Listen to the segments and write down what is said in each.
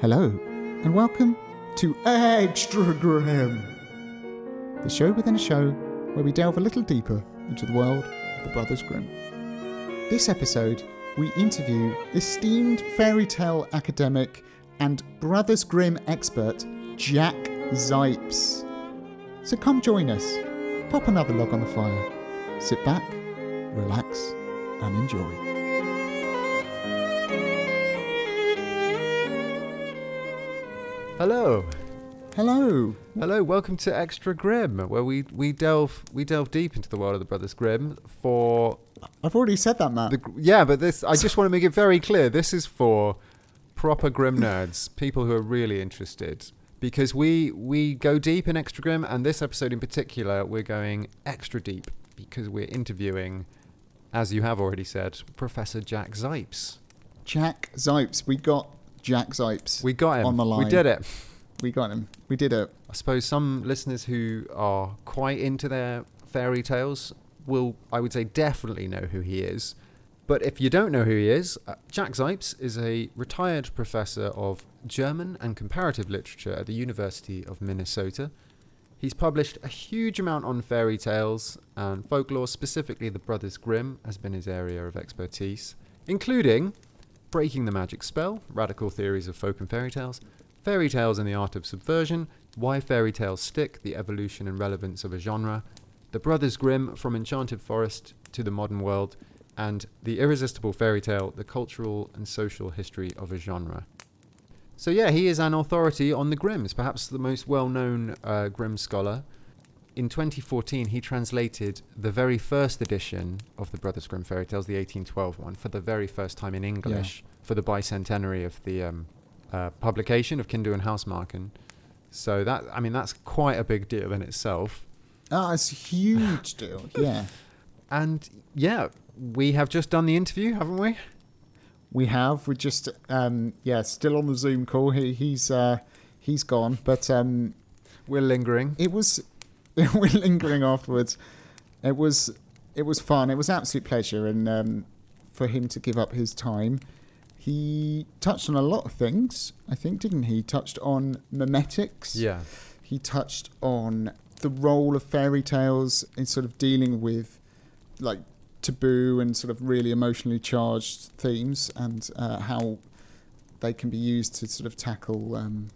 Hello, and welcome to Extra Grim, the show within a show where we delve a little deeper into the world of the Brothers Grimm. This episode, we interview esteemed fairy tale academic and Brothers Grimm expert Jack Zipes. So come join us, pop another log on the fire, sit back, relax, and enjoy. Hello. Hello. Hello, welcome to Extra Grim, where we, we delve we delve deep into the world of the Brothers Grimm for I've already said that, Matt. the yeah, but this I just want to make it very clear. This is for proper Grim nerds, people who are really interested, because we we go deep in Extra Grim, and this episode in particular, we're going extra deep because we're interviewing, as you have already said, Professor Jack Zipes. Jack Zipes. We got Jack Zipes. We got him. On the line. We did it. We got him. We did it. I suppose some listeners who are quite into their fairy tales will, I would say, definitely know who he is. But if you don't know who he is, uh, Jack Zipes is a retired professor of German and comparative literature at the University of Minnesota. He's published a huge amount on fairy tales and folklore, specifically the Brothers Grimm has been his area of expertise, including Breaking the Magic Spell, Radical Theories of Folk and Fairy Tales, Fairy Tales and the Art of Subversion, Why Fairy Tales Stick, The Evolution and Relevance of a Genre, The Brothers Grimm, From Enchanted Forest to the Modern World, and The Irresistible Fairy Tale, The Cultural and Social History of a Genre. So, yeah, he is an authority on the Grimms, perhaps the most well known uh, Grimm scholar. In 2014, he translated the very first edition of the Brothers Grimm fairy tales, the 1812 one, for the very first time in English for the bicentenary of the um, uh, publication of Kinder and Hausmärchen. So that I mean that's quite a big deal in itself. Ah, it's a huge deal. Yeah. And yeah, we have just done the interview, haven't we? We have. We just um yeah, still on the Zoom call. He he's uh he's gone. But um We're lingering. it was we're lingering afterwards. It was it was fun. It was absolute pleasure and um for him to give up his time. He touched on a lot of things, I think, didn't he? Touched on memetics. Yeah. He touched on the role of fairy tales in sort of dealing with like taboo and sort of really emotionally charged themes and uh, how they can be used to sort of tackle um,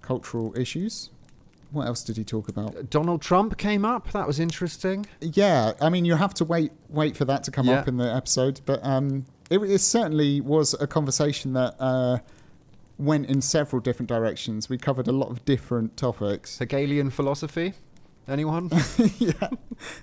cultural issues. What else did he talk about? Donald Trump came up. That was interesting. Yeah, I mean, you have to wait wait for that to come Yeah. up in the episode, but um, it, it certainly was a conversation that uh, went in several different directions. We covered a lot of different topics. Hegelian philosophy. Anyone? yeah,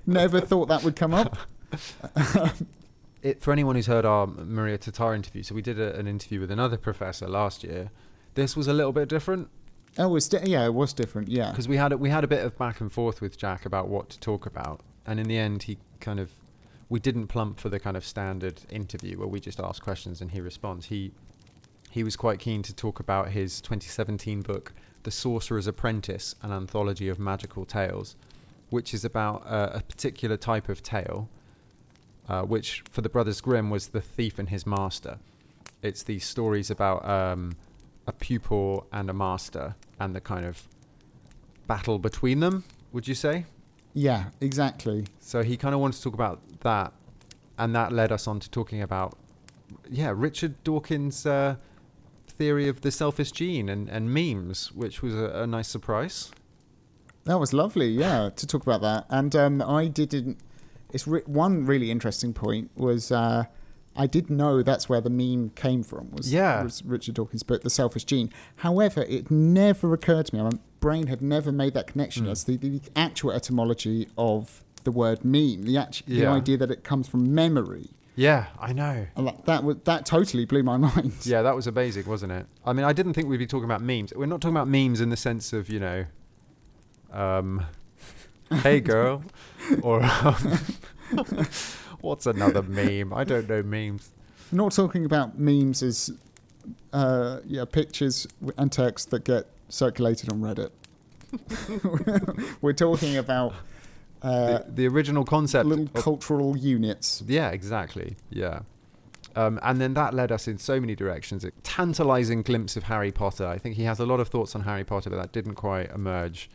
never thought that would come up. it, for anyone who's heard our Maria Tatar interview, so we did a, an interview with another professor last year. This was a little bit different. Oh, was di- yeah, it was different. Yeah, because we had a, we had a bit of back and forth with Jack about what to talk about, and in the end, he kind of we didn't plump for the kind of standard interview where we just ask questions and he responds. He he was quite keen to talk about his 2017 book, The Sorcerer's Apprentice: An Anthology of Magical Tales, which is about uh, a particular type of tale, uh, which for the Brothers Grimm was the thief and his master. It's these stories about um, a pupil and a master and the kind of battle between them, would you say? yeah, exactly. So he kind of wanted to talk about that, and that led us on to talking about, yeah, Richard Dawkins' uh, theory of the selfish gene and, and memes, which was a, a nice surprise. That was lovely. Yeah, to talk about that, and um, I didn't. It's re- one really interesting point was uh, I did know that's where the meme came from. Was Yeah. was Richard Dawkins' book, The Selfish Gene. However, it never occurred to me. My brain had never made that connection Mm. as the, the actual etymology of the word meme. The act- the idea that it comes from memory. Yeah, I know. That that, was, that totally blew my mind. Yeah, that was a basic, wasn't it? I mean, I didn't think we'd be talking about memes. We're not talking about memes in the sense of, you know, um, hey girl, or um, what's another meme? I don't know memes. Not talking about memes as uh, yeah pictures and text that get circulated on Reddit. We're talking about uh, the, the original concept. little of- cultural units. yeah, exactly. Yeah. Um, and then that led us in so many directions. A tantalizing glimpse of Harry Potter. I think he has a lot of thoughts on Harry Potter, but that didn't quite emerge.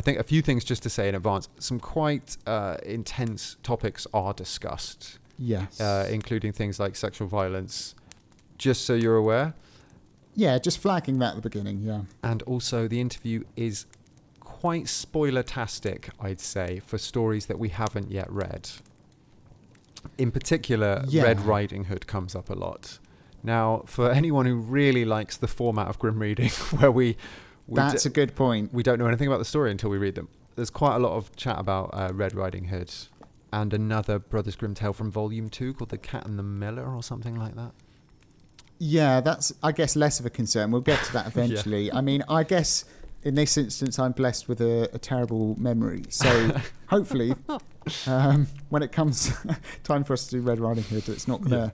I think a few things just to say in advance. Some quite uh, intense topics are discussed, Yes. uh, including things like sexual violence, just so you're aware. yeah, just flagging that at the beginning. Yeah. And also, the interview is quite spoiler-tastic, I'd say, for stories that we haven't yet read. In particular, Yeah. Red Riding Hood comes up a lot. Now, for anyone who really likes the format of grim reading, where we we, That's d- a good point. we don't know anything about the story until we read them, there's quite a lot of chat about uh, Red Riding Hood and another Brothers Grimm tale from Volume Two called The Cat and the Miller or something like that. Yeah, that's I guess less of a concern. We'll get to that eventually. I mean, I guess in this instance, I'm blessed with a, a terrible memory. So hopefully, um, when it comes time for us to do Red Riding Hood, it's not going to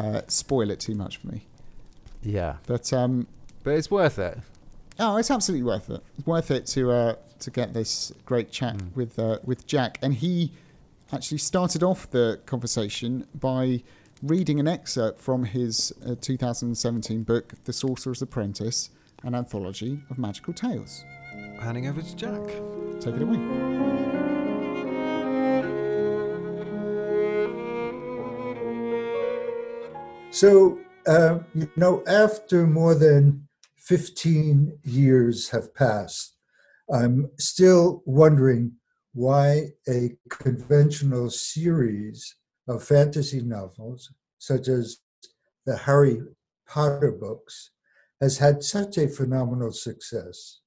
uh, spoil it too much for me. Yeah, But um, but it's worth it. Oh, it's absolutely worth it. It's worth it to uh, to get this great chat Mm. with uh, with Jack, and he actually started off the conversation by reading an excerpt from his uh, 2017 book, The Sorcerer's Apprentice, an anthology of magical tales. Handing over to Jack. Take it away. So, uh, you know, after more than 15 years have passed, I'm still wondering why a conventional series of fantasy novels, such as the Harry Potter books, has had such a phenomenal success.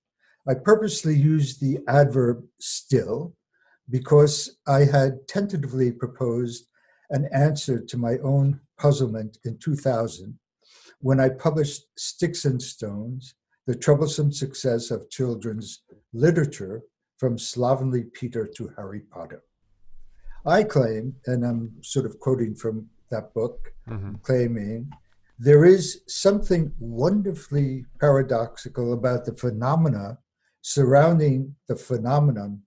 I purposely used the adverb still because I had tentatively proposed an answer to my own puzzlement in 2000 when I published Sticks and Stones The Troublesome Success of Children's Literature from Slovenly Peter to Harry Potter. I claim, and I'm sort of quoting from that book, Mm-hmm. claiming there is something wonderfully paradoxical about the phenomena surrounding the phenomenon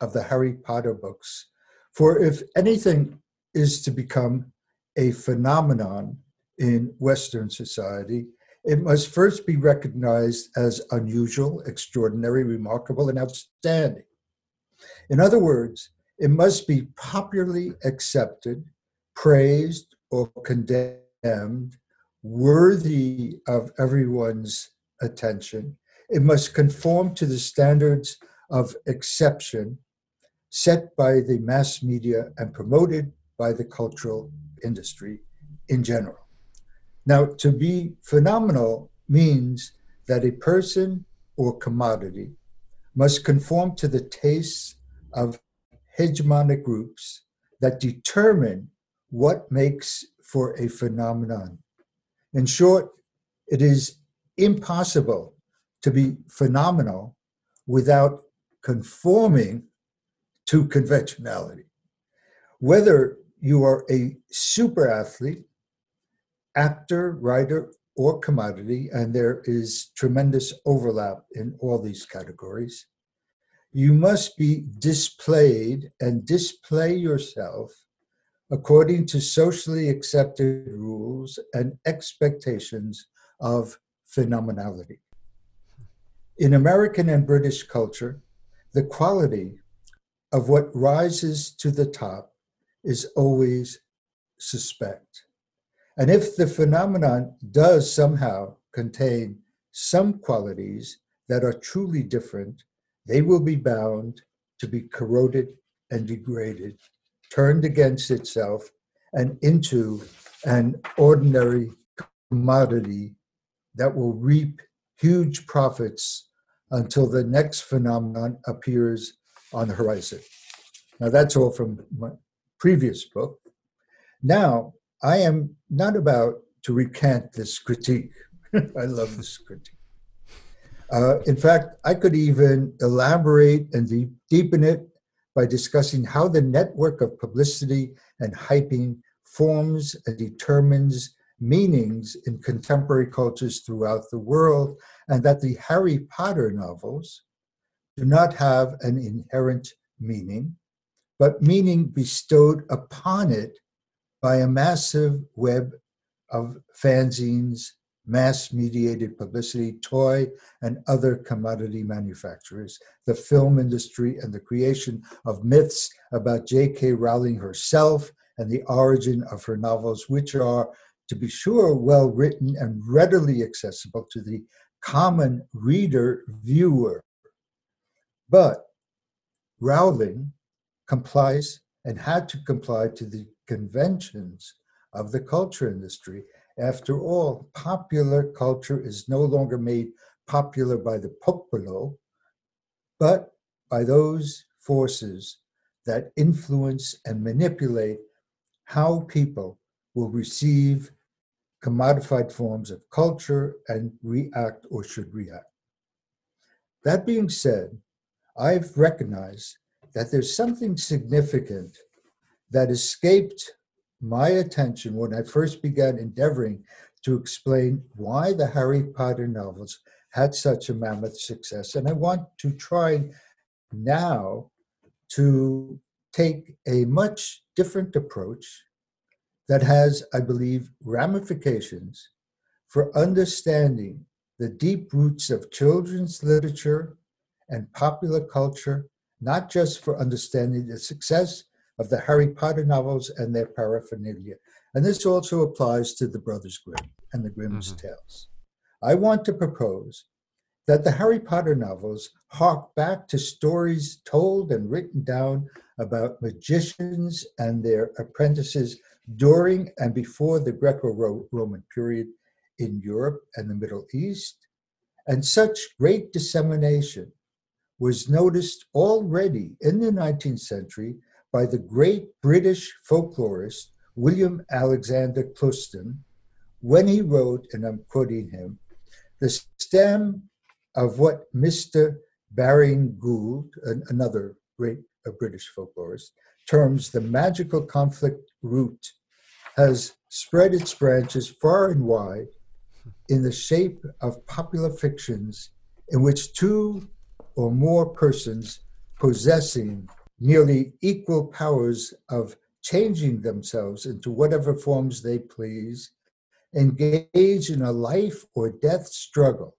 of the Harry Potter books. For if anything is to become a phenomenon in Western society, it must first be recognized as unusual, extraordinary, remarkable, and outstanding. In other words, it must be popularly accepted, praised, or condemned, worthy of everyone's attention. It must conform to the standards of exception set by the mass media and promoted by the cultural industry in general. Now, to be phenomenal means that a person or commodity must conform to the tastes of hegemonic groups that determine what makes for a phenomenon. In short, it is impossible to be phenomenal without conforming to conventionality. Whether you are a super athlete, actor, writer, or commodity, and there is tremendous overlap in all these categories, you must be displayed and display yourself according to socially accepted rules and expectations of phenomenality. In American and British culture, the quality of what rises to the top is always suspect. And if the phenomenon does somehow contain some qualities that are truly different, they will be bound to be corroded and degraded, turned against itself, and into an ordinary commodity that will reap huge profits until the next phenomenon appears on the horizon. Now, that's all from my previous book. Now, I am not about to recant this critique. I love this critique. Uh, in fact, I could even elaborate and de- deepen it by discussing how the network of publicity and hyping forms and determines meanings in contemporary cultures throughout the world, and that the Harry Potter novels do not have an inherent meaning, but meaning bestowed upon it by a massive web of fanzines, mass mediated publicity, toy, and other commodity manufacturers, the film industry, and the creation of myths about J.K. Rowling herself and the origin of her novels, which are, to be sure, well written and readily accessible to the common reader viewer. But Rowling complies and had to comply to the conventions of the culture industry. After all, popular culture is no longer made popular by the popolo, but by those forces that influence and manipulate how people will receive commodified forms of culture and react or should react. That being said, I've recognized that there's something significant that escaped my attention when I first began endeavoring to explain why the Harry Potter novels had such a mammoth success. And I want to try now to take a much different approach that has, I believe, ramifications for understanding the deep roots of children's literature and popular culture, not just for understanding the success of the Harry Potter novels and their paraphernalia. And this also applies to the Brothers Grimm and the Grimm's mm-hmm. Tales. I want to propose that the Harry Potter novels hark back to stories told and written down about magicians and their apprentices during and before the Greco Roman period in Europe and the Middle East. And such great dissemination was noticed already in the 19th century by the great British folklorist William Alexander Clouston when he wrote, and I'm quoting him, the stem of what Mr. Baring Gould, another great uh, British folklorist, terms the magical conflict root, has spread its branches far and wide in the shape of popular fictions in which two or more persons possessing nearly equal powers of changing themselves into whatever forms they please engage in a life or death struggle.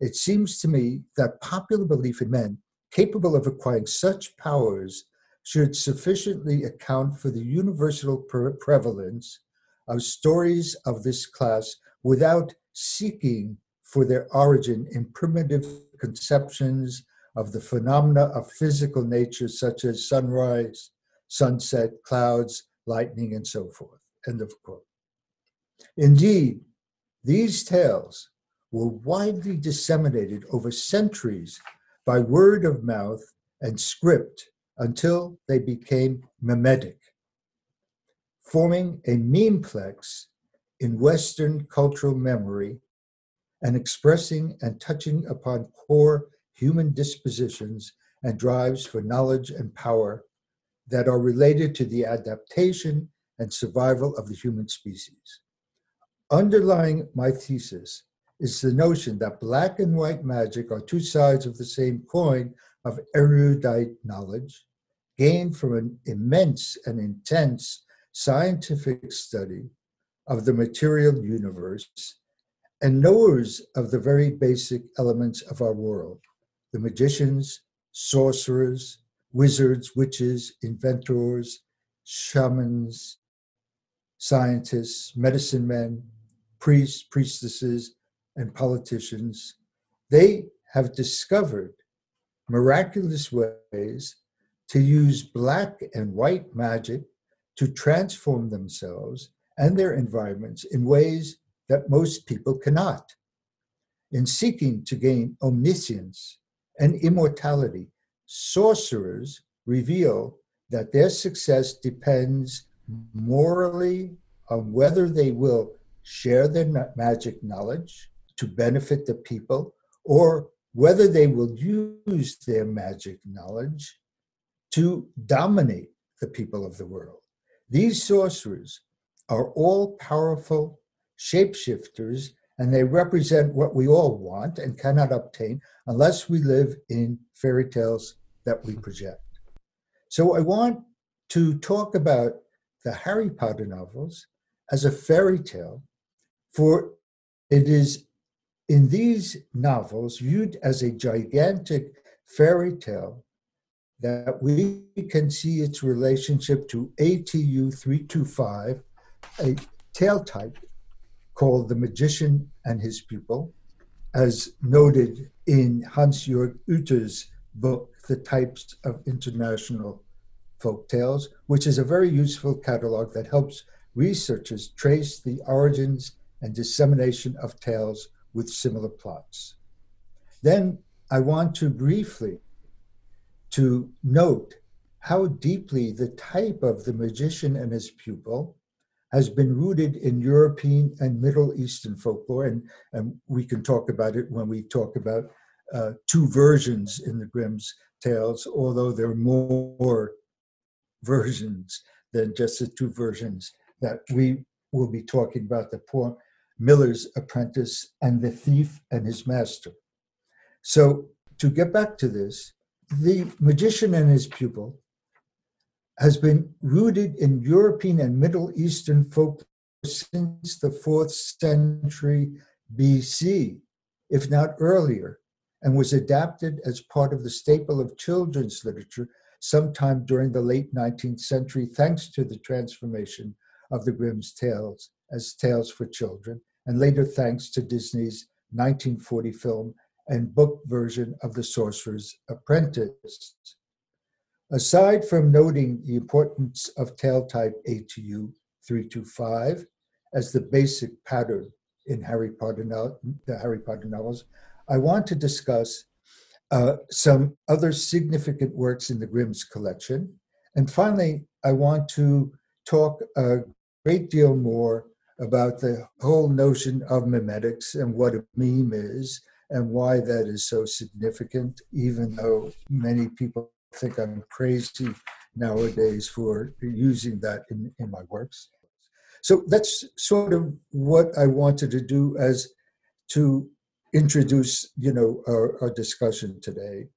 It seems to me that popular belief in men capable of acquiring such powers should sufficiently account for the universal pre- prevalence of stories of this class without seeking for their origin in primitive conceptions of the phenomena of physical nature, such as sunrise, sunset, clouds, lightning, and so forth. End of quote. Indeed, these tales were widely disseminated over centuries by word of mouth and script until they became memetic, forming a memeplex in Western cultural memory and expressing and touching upon core human dispositions and drives for knowledge and power that are related to the adaptation and survival of the human species. Underlying my thesis is the notion that black and white magic are two sides of the same coin of erudite knowledge gained from an immense and intense scientific study of the material universe and knowers of the very basic elements of our world the magicians, sorcerers, wizards, witches, inventors, shamans, scientists, medicine men, priests, priestesses, and politicians, they have discovered miraculous ways to use black and white magic to transform themselves and their environments in ways that most people cannot. In seeking to gain omniscience and immortality, sorcerers reveal that their success depends morally on whether they will share their magic knowledge to benefit the people, or whether they will use their magic knowledge to dominate the people of the world. These sorcerers are all powerful shapeshifters, and they represent what we all want and cannot obtain unless we live in fairy tales that we project. So I want to talk about the Harry Potter novels as a fairy tale, for it is in these novels viewed as a gigantic fairy tale that we can see its relationship to ATU 325, a tale type called The Magician and His Pupil, as noted in Hans Jörg Uther's book, The Types of International Folk Tales, which is a very useful catalog that helps researchers trace the origins and dissemination of tales with similar plots. Then I want to briefly to note how deeply the type of the magician and his pupil has been rooted in European and Middle Eastern folklore, and, and we can talk about it when we talk about uh, two versions in the Grimm's tales, although there are more versions than just the two versions that we will be talking about the poor miller's apprentice and the thief and his master. So, to get back to this, the magician and his pupil has been rooted in European and Middle Eastern folk since the fourth century BC, if not earlier, and was adapted as part of the staple of children's literature sometime during the late 19th century, thanks to the transformation of the Grimm's tales as tales for children, and later thanks to Disney's 1940 film and book version of The Sorcerer's Apprentice. Aside from noting the importance of tale type ATU 325 as the basic pattern in Harry Potter the Harry Potter novels, I want to discuss uh, some other significant works in the Grimm's collection. And finally, I want to talk a great deal more about the whole notion of memetics and what a meme is and why that is so significant, even though many people think I'm crazy nowadays for using that in, in my works. So that's sort of what I wanted to do as to introduce, you know, our, our discussion today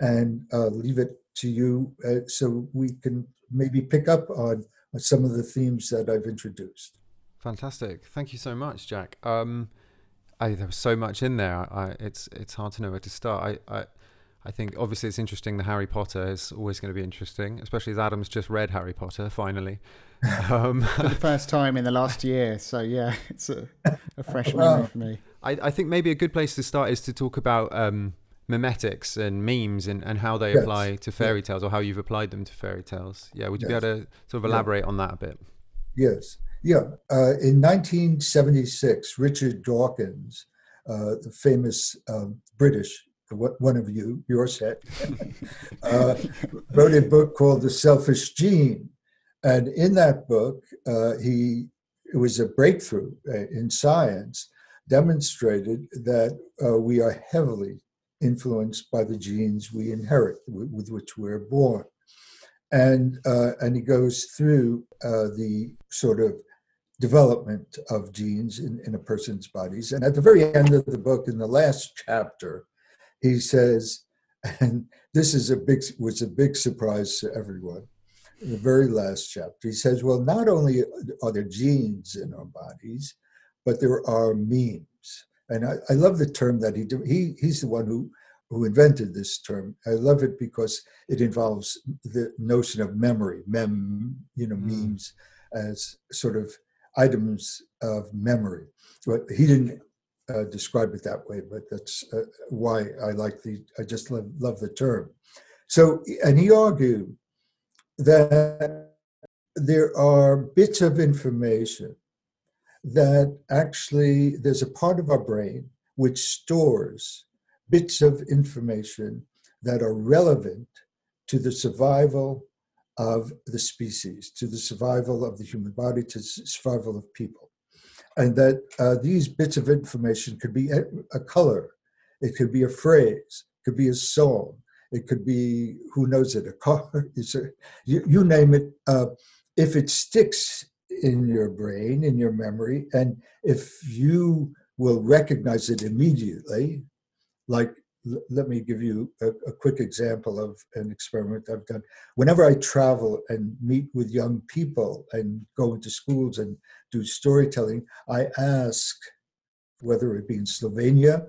and uh, leave it to you uh, so we can maybe pick up on some of the themes that I've introduced. Fantastic. Thank you so much, Jack. Um, I, there was so much in there. I, it's it's hard to know where to start. I, I I think obviously it's interesting. The Harry Potter is always going to be interesting, especially as Adam's just read Harry Potter finally um, for the first time in the last year. So yeah, it's a, a fresh memory for me. I, I think maybe a good place to start is to talk about um, memetics and memes and, and how they yes. apply to fairy tales or how you've applied them to fairy tales. Yeah, would you yes. be able to sort of elaborate yeah. on that a bit? Yes. Yeah. Uh, in 1976, Richard Dawkins, uh, the famous um, British, one of you, your set, uh, wrote a book called The Selfish Gene. And in that book, uh, he it was a breakthrough uh, in science, demonstrated that uh, we are heavily influenced by the genes we inherit, with, with which we're born. And, uh, and he goes through uh, the sort of development of genes in, in a person's bodies. And at the very end of the book, in the last chapter, he says, and this is a big was a big surprise to everyone. In the very last chapter, he says, "Well, not only are there genes in our bodies, but there are memes." And I, I love the term that he he he's the one who who invented this term. I love it because it involves the notion of memory, mem, you know, mm. memes as sort of items of memory. But he didn't uh, describe it that way, but that's uh, why I like the, I just love, love the term. So, and he argued that there are bits of information that actually there's a part of our brain which stores bits of information that are relevant to the survival of the species, to the survival of the human body, to the survival of people. And that uh, these bits of information could be a, color, it could be a phrase, it could be a song, it could be, who knows it, a car, it's a, you, you name it. Uh, if it sticks in your brain, in your memory, and if you will recognize it immediately, like let me give you a, a, quick example of an experiment I've done. Whenever I travel and meet with young people and go into schools and do storytelling, I ask whether it be in Slovenia,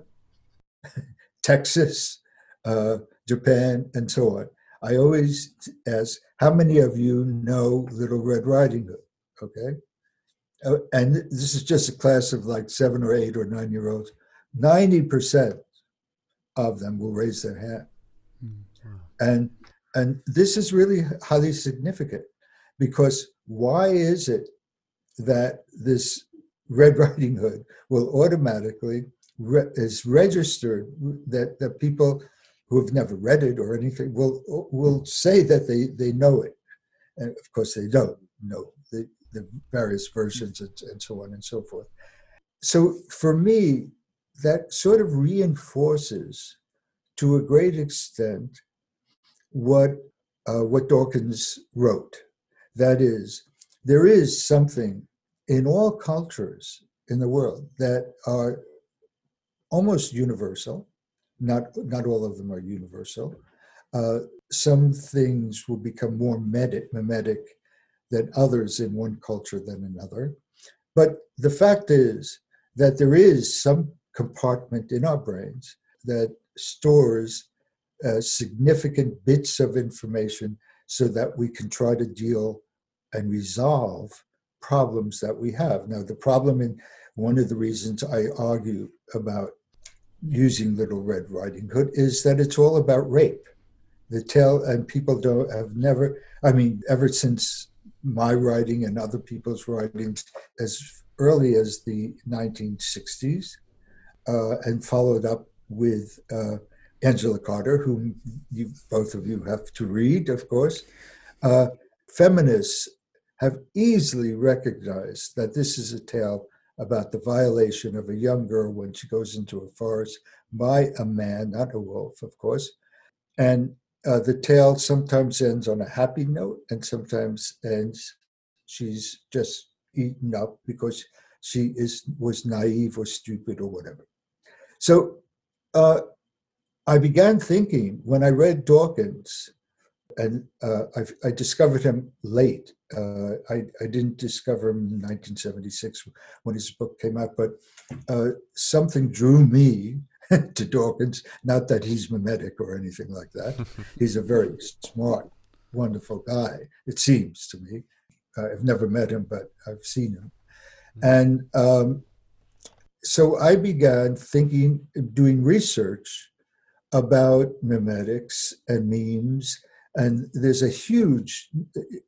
Texas, uh, Japan, and so on. I always ask, how many of you know Little Red Riding Hood? Okay. Uh, and this is just a class of like seven or eight or nine year olds. 90% of them will raise their hand. Mm-hmm. And, and this is really highly significant because why is it that this Red Riding Hood will automatically re- is registered that, that people who have never read it or anything will will say that they, they know it. And of course they don't know the, the various versions and, and so on and so forth. So for me, that sort of reinforces to a great extent what uh, what Dawkins wrote. That is, there is something in all cultures in the world that are almost universal. Not not all of them are universal. Uh, some things will become more memetic than others in one culture than another. But the fact is that there is some compartment in our brains that stores uh, significant bits of information so that we can try to deal and resolve problems that we have. Now, the problem in one of the reasons I argue about using Little Red Riding Hood is that it's all about rape. The tale, and people don't have never, I mean, ever since my writing and other people's writings, as early as the 1960s, uh, and followed up with uh, Angela Carter, whom you both of you have to read, of course. Uh, feminists have easily recognized that this is a tale about the violation of a young girl when she goes into a forest by a man, not a wolf, of course. And uh, the tale sometimes ends on a happy note and sometimes ends she's just eaten up because she is was naive or stupid or whatever. So uh, I began thinking when I read Dawkins, and uh, I, discovered him late. Uh, I, I, didn't discover him in 1976 when his book came out, but uh, something drew me to Dawkins. Not that he's mimetic or anything like that. he's a very smart, wonderful guy, it seems to me. I've never met him, but I've seen him. Mm-hmm. And um, so I began thinking, doing research about memetics and memes. And there's a huge,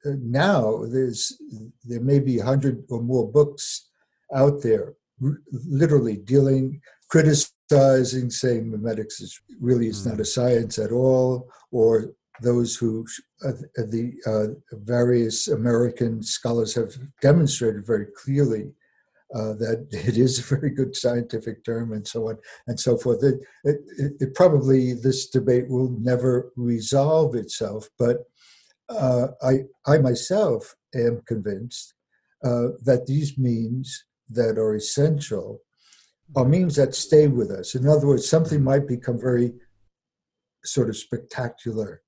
now there's, there may be a hundred or more books out there, literally dealing, criticizing, saying memetics is really is not a hmm. science at all, or those who uh, the uh, various American scholars have demonstrated very clearly uh, that it is a very good scientific term and so on and so forth. It, it, it probably, this debate will never resolve itself, but uh, I, I myself am convinced uh, that these means that are essential are means that stay with us. In other words, something might become very sort of spectacular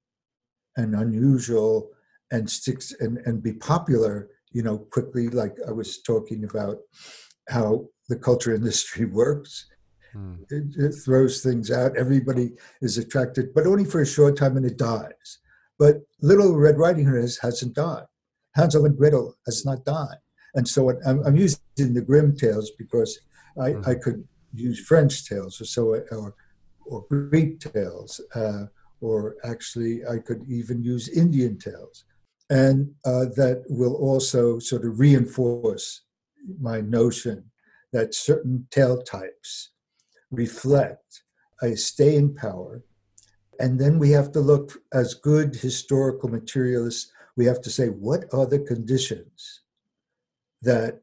and unusual and sticks and, and be popular you know, quickly, like I was talking about how the culture industry works. Mm. It, it, throws things out. Everybody is attracted, but only for a short time and it dies. But Little Red Riding Hood has, hasn't died. Hansel and Gretel has not died. And so I'm, I'm using the Grimm tales because I, mm. I could use French tales or so, or, or Greek tales, uh, or actually I could even use Indian tales and uh, that will also sort of reinforce my notion that certain tale types reflect a staying power. And then we have to look, as good historical materialists, we have to say, what are the conditions that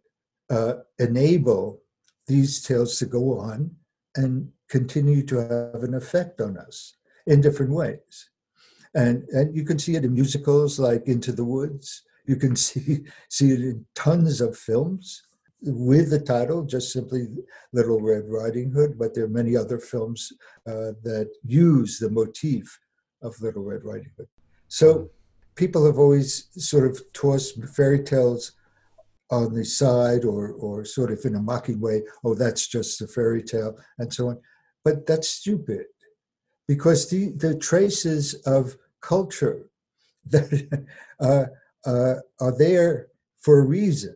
uh, enable these tales to go on and continue to have an effect on us in different ways? And and you can see it in musicals like Into the Woods. You can see see it in tons of films. with the title, just simply Little Red Riding Hood, but there are many other films uh, that use the motif of Little Red Riding Hood. So people have always sort of tossed fairy tales on the side or, or sort of in a mocking way, oh, that's just a fairy tale, and so on. But that's stupid because the, the traces of culture that uh, uh, are there for a reason.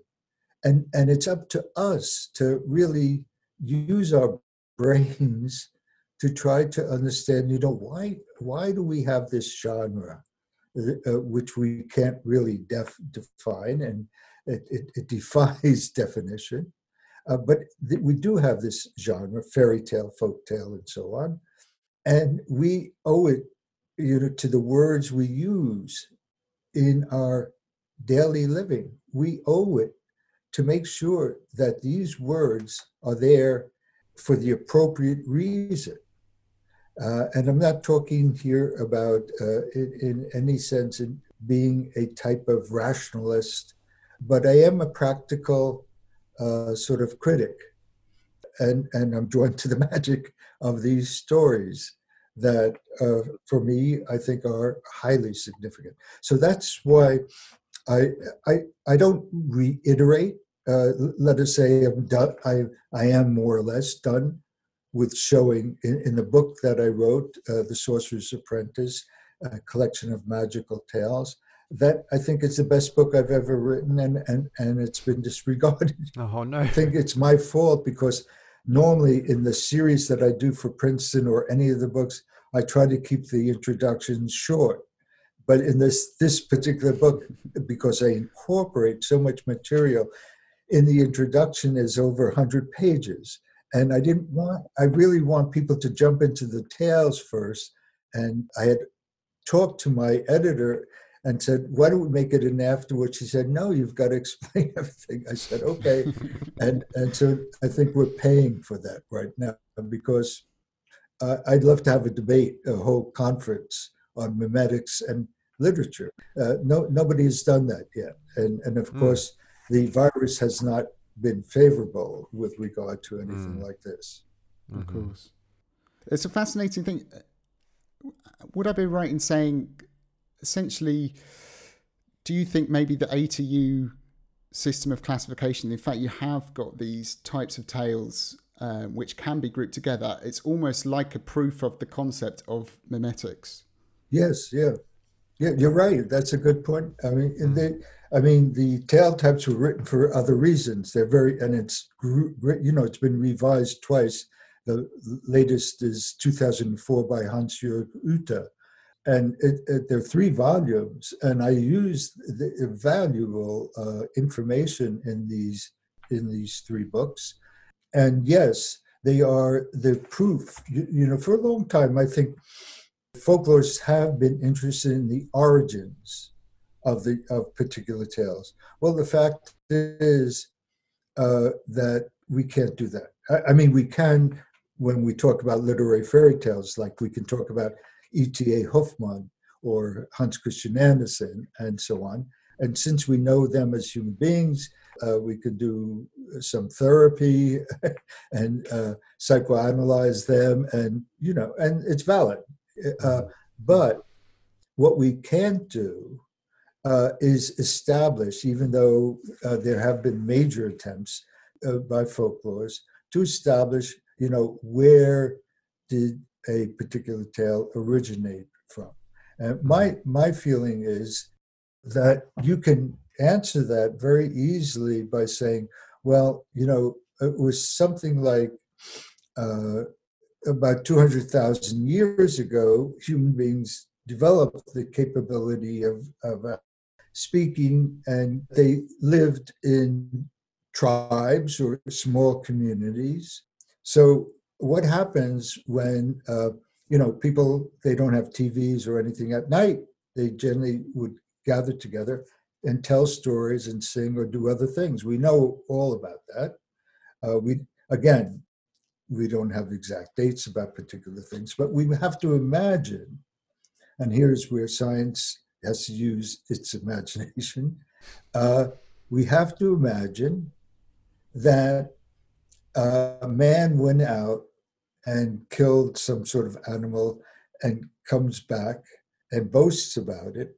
And, and it's up to us to really use our brains to try to understand, you know, why, why do we have this genre, uh, which we can't really def- define and it, it, it defies definition. Uh, but th- we do have this genre, fairy tale, folk tale, and so on. And we owe it you know, to the words we use in our daily living. We owe it to make sure that these words are there for the appropriate reason. Uh, and I'm not talking here about, uh, in, in, any sense, in being a type of rationalist, but I am a practical uh, sort of critic. And, and I'm drawn to the magic of these stories that uh, for me I think are highly significant. So that's why I I, I don't reiterate. Uh, let us say I'm done. I I am more or less done with showing in, in the book that I wrote, uh, The Sorcerer's Apprentice, a collection of magical tales. That I think is the best book I've ever written, and and and it's been disregarded. Oh no! I think it's my fault because normally in the series that I do for Princeton or any of the books, I try to keep the introductions short. But in this this particular book, because I incorporate so much material, in the introduction is over 100 pages. And I didn't want, I really want people to jump into the tales first. And I had talked to my editor and said, "Why don't we make it an afterward?" She said, "No, you've got to explain everything." I said, "Okay," and and so I think we're paying for that right now because uh, I'd love to have a debate, a whole conference on memetics and literature. Uh, no, nobody has done that yet, and and of mm. course, the virus has not been favorable with regard to anything mm. like this. Of mm-hmm. course, it's a fascinating thing. Would I be right in saying, essentially, do you think maybe the ATU system of classification, in fact, you have got these types of tales uh, which can be grouped together, it's almost like a proof of the concept of memetics. Yes, yeah, yeah, you're right. That's a good point. I mean, mm. they, I mean, the tale types were written for other reasons. They're very, and it's you know, it's been revised twice. The latest is 2004 by Hans Jörg Uther, and it, it, there are three volumes. And I used the valuable uh, information in these in these three books and yes, they are the proof. You, you, know, for a long time, I think folklorists have been interested in the origins of the of particular tales. Well, the fact is uh, that we can't do that. I, I mean, we can when we talk about literary fairy tales, like we can talk about E.T.A. Hoffmann or Hans Christian Andersen and so on. And since we know them as human beings, uh, we could do some therapy and uh, psychoanalyze them, and you know, and it's valid. Uh, mm-hmm. but what we can't do uh, is establish, even though uh, there have been major attempts uh, by folklorists to establish, you know, where did a particular tale originate from. And my my feeling is that you can answer that very easily by saying, well, you know, it was something like uh, about 200,000 years ago, human beings developed the capability of, of uh, speaking, and they lived in tribes or small communities. So, what happens when uh, you know people they don't have TVs or anything at night? They generally would gather together and tell stories and sing or do other things. We know all about that. Uh, we again, we don't have exact dates about particular things, but we have to imagine, and here's where science has to use its imagination. Uh, we have to imagine that a man went out and killed some sort of animal and comes back and boasts about it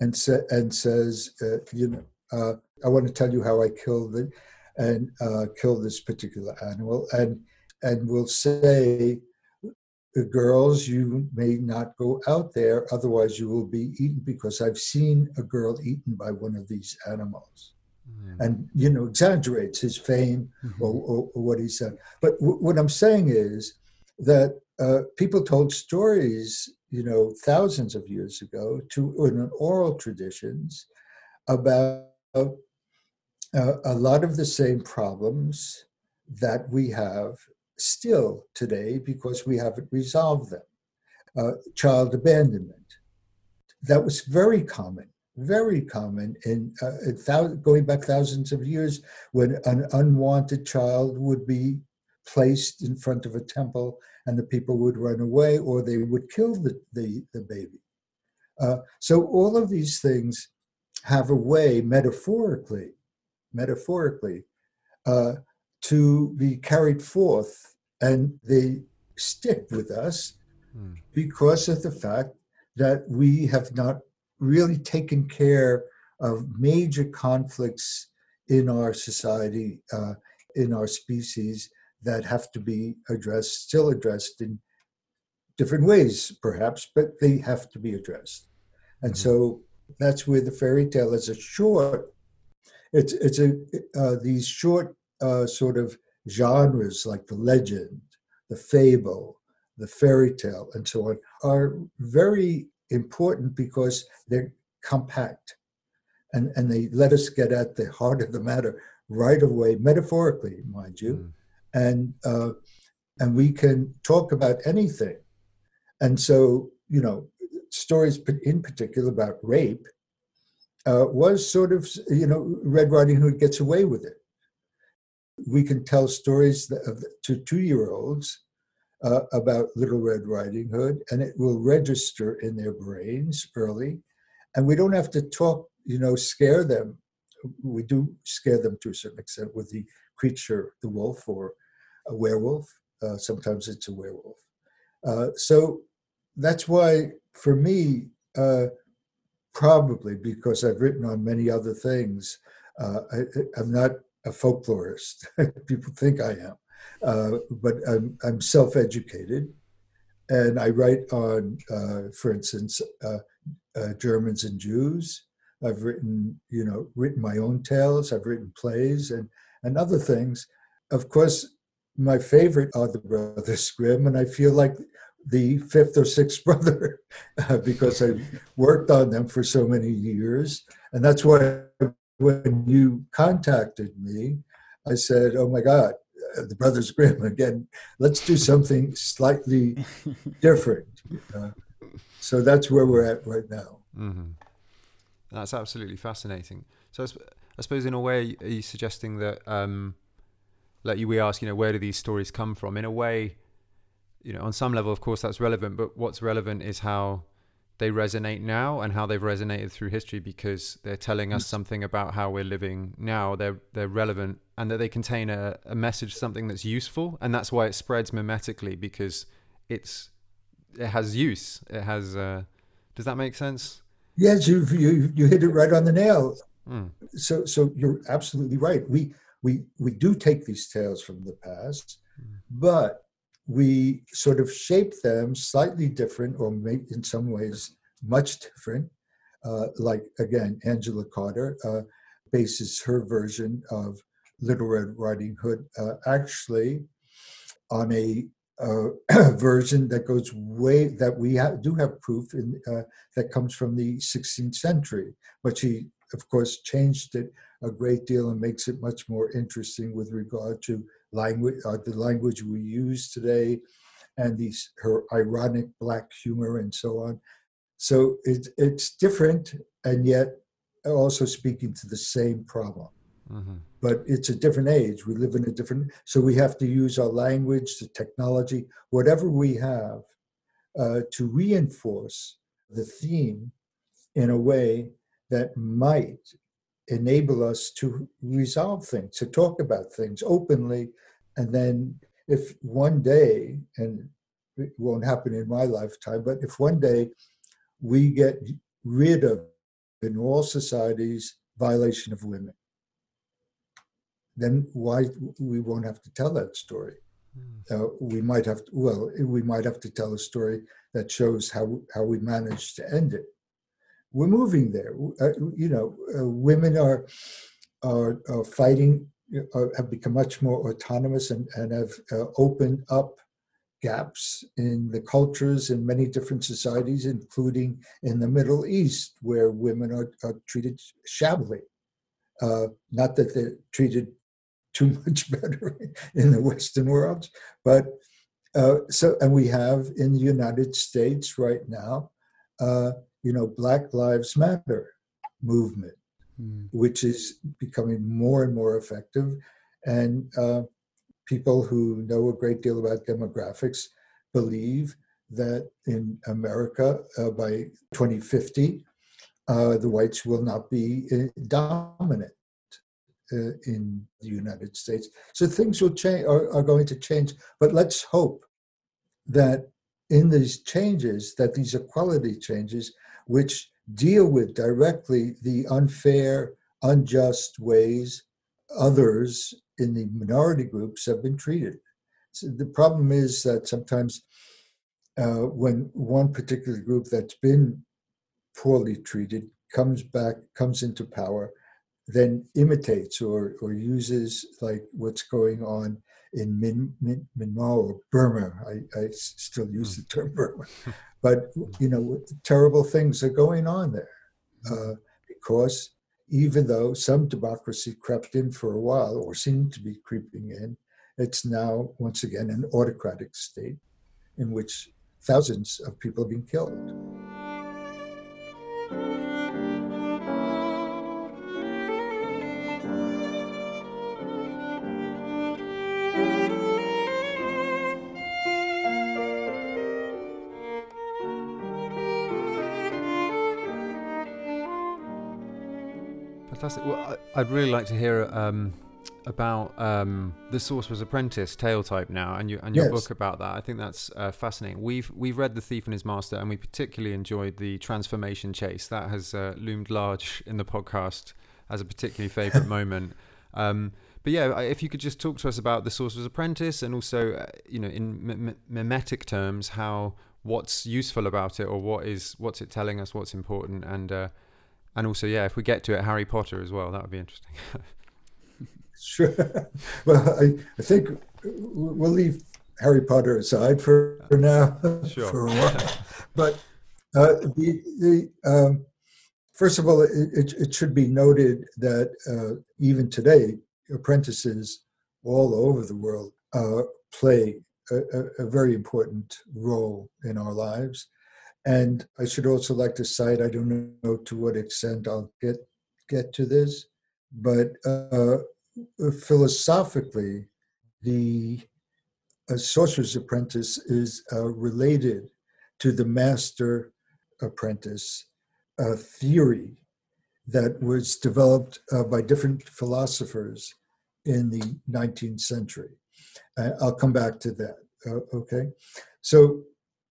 and, sa- and says, uh, you know, uh, I want to tell you how I killed it and uh, killed this particular animal. And, and will say, girls, you may not go out there, otherwise you will be eaten because I've seen a girl eaten by one of these animals. And, you know, exaggerates his fame mm-hmm. or, or, or, what he said. But w- what I'm saying is that uh, people told stories, you know, thousands of years ago to in oral traditions about uh, a lot of the same problems that we have still today because we haven't resolved them. Uh, child abandonment. That was very common, very common in, uh, in going back thousands of years when an unwanted child would be placed in front of a temple and the people would run away or they would kill the, the, the baby. Uh, so all of these things have a way metaphorically, metaphorically, uh, to be carried forth and they stick with us mm. because of the fact that we have not really taken care of major conflicts in our society, uh, in our species, that have to be addressed, still addressed in different ways, perhaps, but they have to be addressed. And mm-hmm. so that's where the fairy tale is a short. It's it's a uh, these short uh, sort of genres like the legend, the fable, the fairy tale, and so on are very important because they're compact and, and they let us get at the heart of the matter right away, metaphorically, mind you. Mm. And uh, and we can talk about anything. And so, you know, stories in particular about rape uh, was sort of, you know, Red Riding Hood gets away with it we can tell stories to two year olds uh, about Little Red Riding Hood, and it will register in their brains early. And we don't have to talk, you know, scare them. We do scare them to a certain extent with the creature, the wolf, or a werewolf. Uh, sometimes it's a werewolf. Uh, so that's why, for me, uh, probably because I've written on many other things, uh, I, I'm not a folklorist. People think I am, uh, but I'm, I'm self-educated, and I write on, uh, for instance, Germans and Jews. I've written, you know, written my own tales. I've written plays and and other things. Of course, my favorite are the Brothers Grimm, and I feel like the fifth or sixth brother because I worked on them for so many years, and that's why when you contacted me, I said, "Oh my God, uh, the Brothers Grimm again. Let's do something slightly different." Uh, so that's where we're at right now. Mm-hmm. That's absolutely fascinating. So I suppose, in a way, are you suggesting that, um, like we ask, you know, where do these stories come from? In a way, you know, on some level, of course, that's relevant. But what's relevant is how they resonate now and how they've resonated through history because they're telling us something about how we're living now. They're they're relevant and that they contain a, a message, something that's useful, and that's why it spreads memetically because it's it has use. It has. Uh, does that make sense? Yes, you you you hit it right on the nail. Mm. So so you're absolutely right. We we we do take these tales from the past, mm. but we sort of shape them slightly different, or maybe in some ways much different. Uh, like again, Angela Carter uh, bases her version of Little Red Riding Hood uh, actually on a uh, version that goes way that we ha- do have proof in uh, that comes from the 16th century, but she of course changed it a great deal and makes it much more interesting with regard to language, uh, the language we use today, and these her ironic black humor and so on. So it, it's different, and yet also speaking to the same problem. Mm-hmm. But it's a different age. We live in a different, so we have to use our language, the technology, whatever we have, uh, to reinforce the theme in a way that might enable us to resolve things, to talk about things openly. And then, if one day, and it won't happen in my lifetime, but if one day we get rid of, in all societies, violation of women, then why we won't have to tell that story? Uh, we might have to, well, we might have to tell a story that shows how how we managed to end it we're moving there. Uh, you know, uh, women are, are, are fighting, uh, have become much more autonomous and, and have uh, opened up gaps in the cultures in many different societies, including in the Middle East, where women are, are treated shabbily. Uh, not that they're treated too much better in the Western world, but uh, so, and we have in the United States right now you know, Black Lives Matter movement, mm. which is becoming more and more effective. And uh, people who know a great deal about demographics believe that in America uh, by 2050, uh, the whites will not be uh, dominant uh, in the United States. So things will change, are, are going to change. But let's hope that in these changes, that these equality changes, which deal with directly the unfair, unjust ways others in the minority groups have been treated. So the problem is that sometimes uh, when one particular group that's been poorly treated comes back, comes into power, then imitates or, or uses like what's going on in Min, Min, Myanmar or Burma. I, I still use hmm. the term Burma. But, you know, terrible things are going on there uh, because even though some democracy crept in for a while or seemed to be creeping in, it's now once again an autocratic state in which thousands of people have been killed. Fantastic. Well, I, would really like to hear um, about um, the Sorcerer's Apprentice tale type now, and, you, and your yes. book about that. I think that's uh, fascinating. We've we've read The Thief and His Master, and we particularly enjoyed the transformation chase. That has uh, loomed large in the podcast as a particularly favourite moment. Um, but yeah, if you could just talk to us about the Sorcerer's Apprentice, and also, uh, you know, in m- memetic terms, how what's useful about it, or what is what's it telling us, what's important, and uh, and also, yeah, if we get to it, Harry Potter as well, that would be interesting. sure. well, I, I think we'll leave Harry Potter aside for, for now, sure. for a while. but uh, the, the um, first of all, it, it, it, should be noted that uh, even today, apprentices all over the world uh, play a, a, very important role in our lives. And I should also like to cite, I don't know to what extent I'll get get to this, but uh, philosophically, the sorcerer's apprentice is uh, related to the master apprentice uh, theory that was developed uh, by different philosophers in the 19th century. I'll come back to that. Uh, okay, so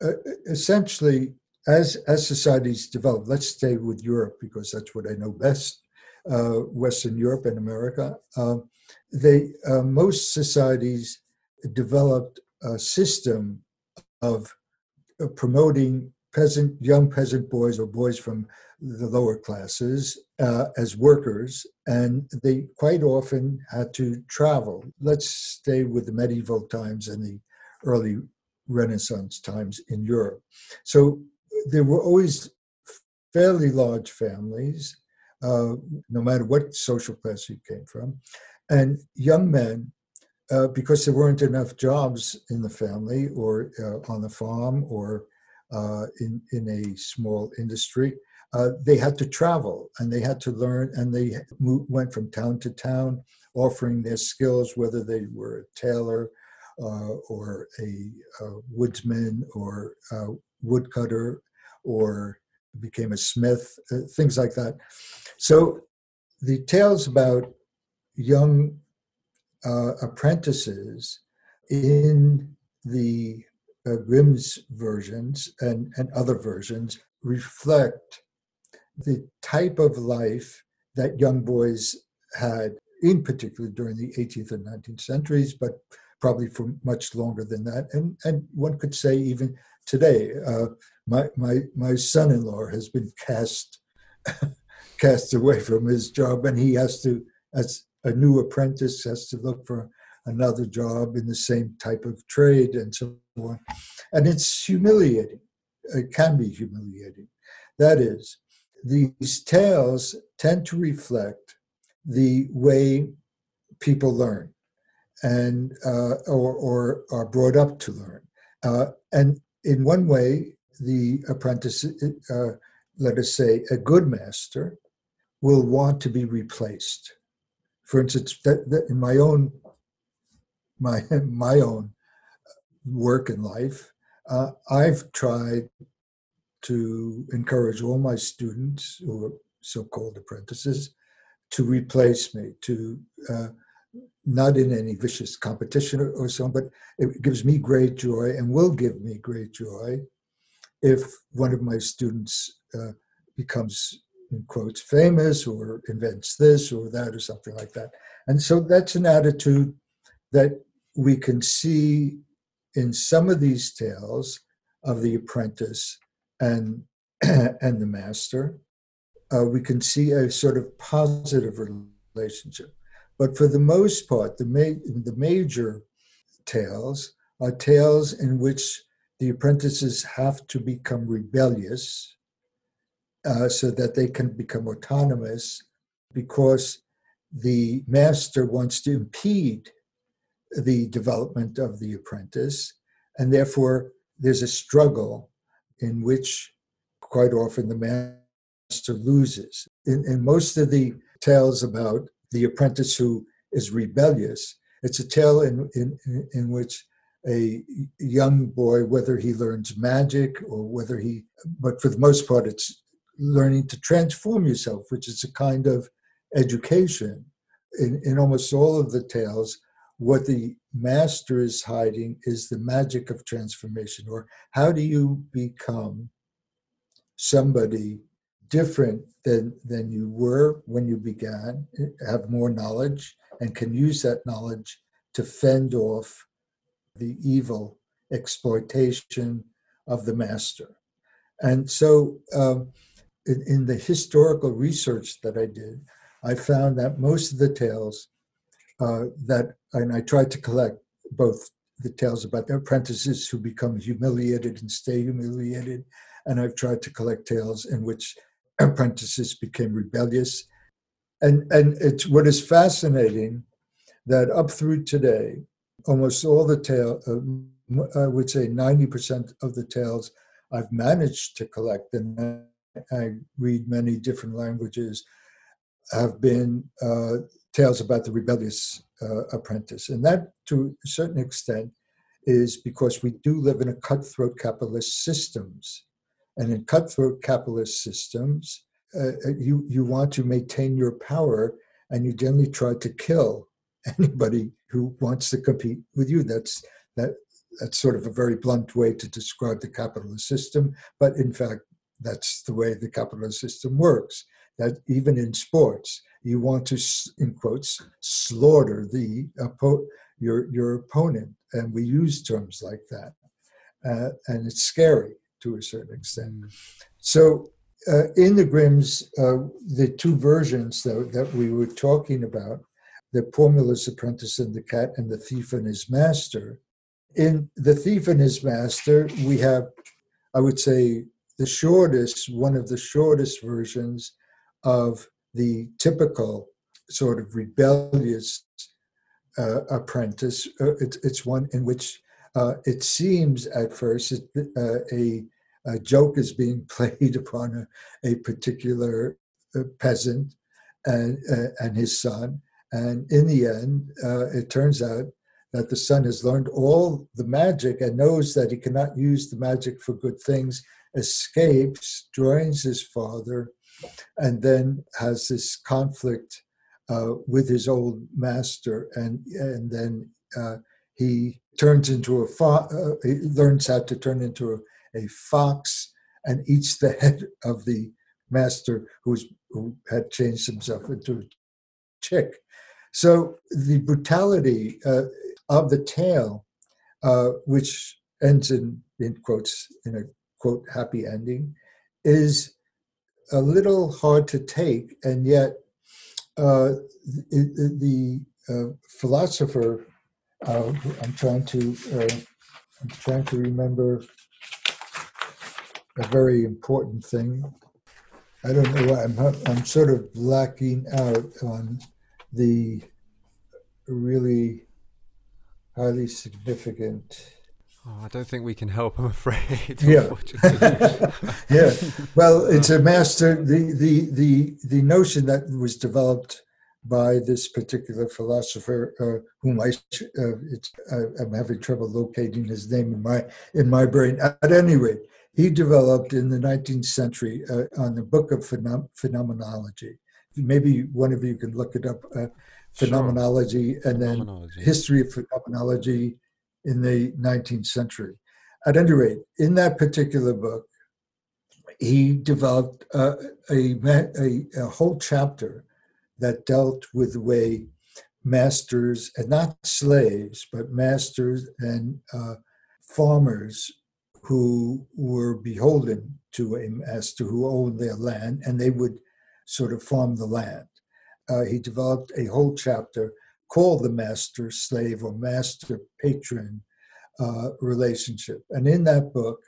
uh, essentially, as as societies develop, let's stay with Europe because that's what I know best. Uh, Western Europe and America, uh, they uh, most societies developed a system of uh, promoting peasant young peasant boys or boys from the lower classes uh, as workers, and they quite often had to travel. Let's stay with the medieval times and the early Renaissance times in Europe. So there were always fairly large families, uh, no matter what social class you came from, and young men, uh, because there weren't enough jobs in the family or uh, on the farm or uh, in in a small industry. Uh, they had to travel and they had to learn, and they moved, went from town to town, offering their skills, whether they were a tailor uh, or a, a, woodsman or a woodcutter or became a smith, uh, things like that. So the tales about young uh, apprentices in the uh, Grimm's versions and, and other versions reflect the type of life that young boys had, in particular during the 18th and 19th centuries, but probably for much longer than that. And, and one could say even today, uh, my, my, my son-in-law has been cast, cast away from his job and he has to, as a new apprentice, has to look for another job in the same type of trade and so on. And it's humiliating. It can be humiliating. That is, these tales tend to reflect the way people learn and uh, or, or are brought up to learn. Uh, and in one way, the apprentice, uh, let us say, a good master, will want to be replaced. For instance, that, that in my own my my own work in life, uh, I've tried to encourage all my students or so-called apprentices to replace me, to uh, not in any vicious competition or, or so, but it gives me great joy and will give me great joy if one of my students uh, becomes in quotes famous or invents this or that or something like that. And so that's an attitude that we can see in some of these tales of the apprentice and and the master, uh, we can see a sort of positive relationship. But for the most part, the ma- the major tales are tales in which the apprentices have to become rebellious uh, so that they can become autonomous because the master wants to impede the development of the apprentice, and therefore there's a struggle in which quite often the master loses. In, in most of the tales about the apprentice who is rebellious, it's a tale in, in, in which a young boy, whether he learns magic or whether he, but for the most part, it's learning to transform yourself, which is a kind of education. In, in almost all of the tales, what the master is hiding is the magic of transformation, or how do you become somebody different than, than you were when you began, have more knowledge, and can use that knowledge to fend off the evil exploitation of the master. And so, um, in, in the historical research that I did, I found that most of the tales uh, that, and I tried to collect both the tales about the apprentices who become humiliated and stay humiliated, and I've tried to collect tales in which apprentices became rebellious. And, and it's what is fascinating that up through today, almost all the tale, uh, I would say 90% of the tales I've managed to collect, and I read many different languages, have been uh, tales about the rebellious uh, apprentice. And that, to a certain extent, is because we do live in a cutthroat capitalist systems. And in cutthroat capitalist systems, uh, uh you, you want to maintain your power and you generally try to kill anybody who wants to compete with you. That's, that, that's sort of a very blunt way to describe the capitalist system, but in fact, that's the way the capitalist system works. That even in sports, you want to, in quotes, slaughter the your your opponent, and we use terms like that, uh, and it's scary to a certain extent. Mm. So, uh, in the Grimm's, uh, the two versions though that we were talking about, the Miller's Apprentice and the Cat and the Thief and His Master. In the Thief and His Master, we have, I would say, the shortest, one of the shortest versions of the typical sort of rebellious uh, apprentice. Uh, it's, it's one in which uh, it seems at first it, uh, a, a, joke is being played upon a, a particular uh, peasant and, uh, and his son. And in the end, it turns out that the son has learned all the magic and knows that he cannot use the magic for good things, escapes, joins his father, and then has this conflict uh, with his old master, and and then uh, he turns into a fo- uh, he learns how to turn into a, fox and eats the head of the master who's who had changed himself into a chick. So the brutality uh, of the tale, uh, which ends in in quotes in a quote happy ending, is a little hard to take, and yet uh, the, the uh, philosopher. Uh, I'm trying to. Uh, I'm trying to remember a very important thing. I don't know why I'm. I'm sort of blacking out on the really highly significant Oh, I don't think we can help. I'm afraid. Yeah, yeah. Well, it's a master. The the the the notion that was developed by this particular philosopher, uh, whom I uh, uh, I'm having trouble locating his name in my in my brain. At any rate, he developed in the 19th century uh, on the book of phenom- phenomenology. Maybe one of you can look it up. Uh, phenomenology sure. and then history of phenomenology in the 19th century. At any rate, in that particular book, he developed uh, a, a, a, whole chapter that dealt with the way masters, and not slaves, but masters and uh, farmers who were beholden to him as to who owned their land, and they would sort of farm the land. Uh, he developed a whole chapter called the master slave or master patron uh, relationship. And in that book,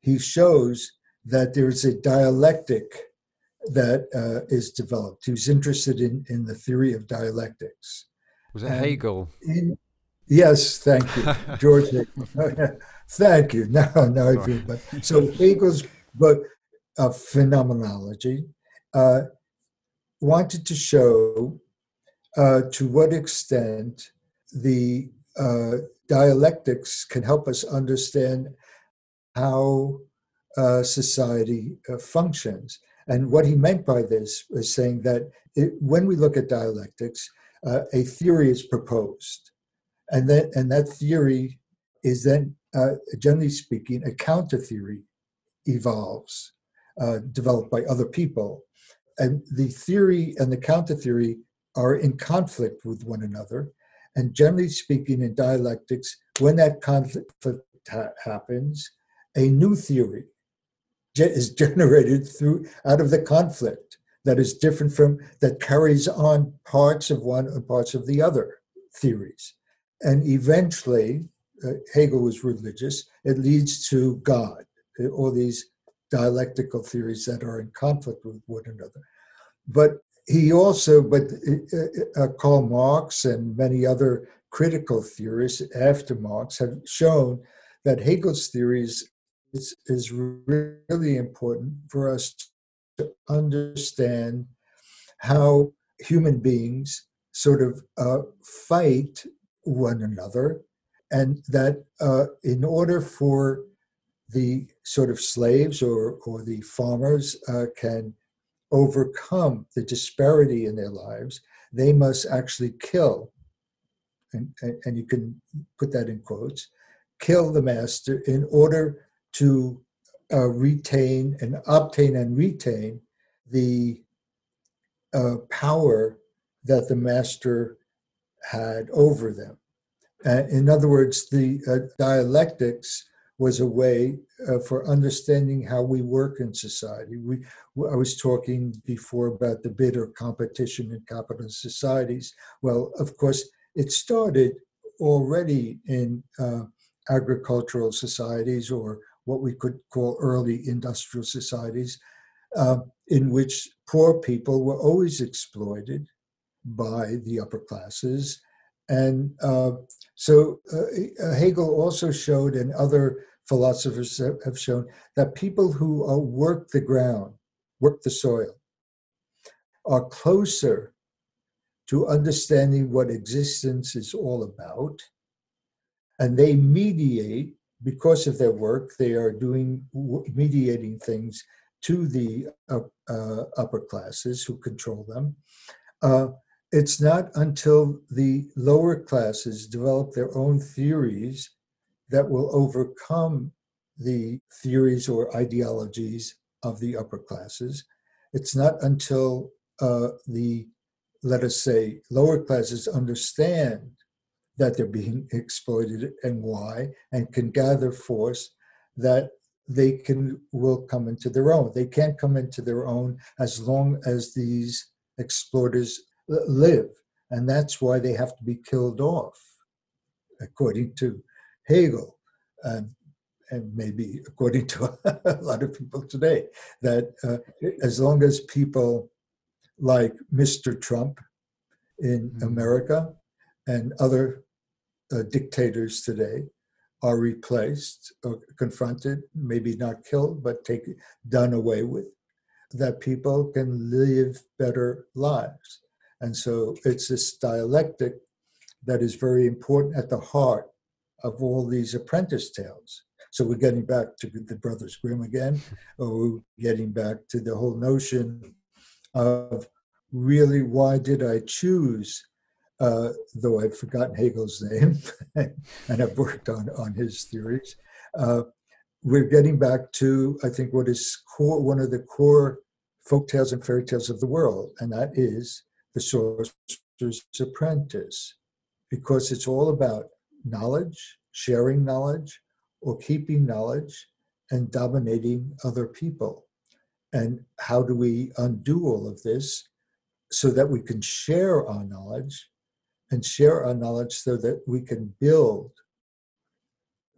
he shows that there's a dialectic that uh, is developed. He was interested in, in the theory of dialectics. Was it and Hegel? In, yes, thank you, George thank you. No, no, I feel, but so Hegel's book of phenomenology uh, wanted to show uh, to what extent the uh, dialectics can help us understand how uh, society uh, functions. And what he meant by this was saying that it, when we look at dialectics, uh, a theory is proposed, and that and that theory is then, uh, generally speaking, a counter theory evolves, developed by other people, and the theory and the counter theory are in conflict with one another. And generally speaking, in dialectics, when that conflict ha- happens, a new theory is generated through out of the conflict that is different from that carries on parts of one and parts of the other theories. And eventually, uh, Hegel was religious. It leads to God, all these dialectical theories that are in conflict with one another. But he also, but uh, uh, Karl Marx and many other critical theorists after Marx have shown that Hegel's theories is, is really important for us to understand how human beings sort of uh, fight one another, and that uh, in order for the sort of slaves or, or the farmers uh, can overcome the disparity in their lives, they must actually kill, and, and, you can put that in quotes, kill the master in order to uh, retain and obtain and retain the uh, power that the master had over them. Uh, in other words, the uh, dialectics was a way uh, for understanding how we work in society. We, I was talking before about the bitter competition in capitalist societies. Well, of course, it started already in uh, agricultural societies or what we could call early industrial societies, uh, in which poor people were always exploited by the upper classes and uh, so uh, Hegel also showed, and other philosophers have shown, that people who uh, work the ground, work the soil, are closer to understanding what existence is all about. And they mediate, because of their work, they are doing mediating things to the uh, upper classes who control them. It's not until the lower classes develop their own theories that will overcome the theories or ideologies of the upper classes. It's not until uh, the, let us say, lower classes understand that they're being exploited and why, and can gather force that they can will come into their own. They can't come into their own as long as these exploiters live, and that's why they have to be killed off, according to Hegel, and and maybe according to a lot of people today. That uh, as long as people like Mr. Trump in mm-hmm. America and other uh, dictators today are replaced or confronted, maybe not killed, but take done away with, that people can live better lives. And so it's this dialectic that is very important at the heart of all these apprentice tales. So we're getting back to the Brothers Grimm again, or we're getting back to the whole notion of really why did I choose uh, though I've forgotten Hegel's name and I've worked on, on his theories. Uh, we're getting back to, I think, what is core, one of the core folk tales and fairy tales of the world, and that is the sorcerer's apprentice, because it's all about knowledge, sharing knowledge, or keeping knowledge and dominating other people. And how do we undo all of this so that we can share our knowledge and share our knowledge so that we can build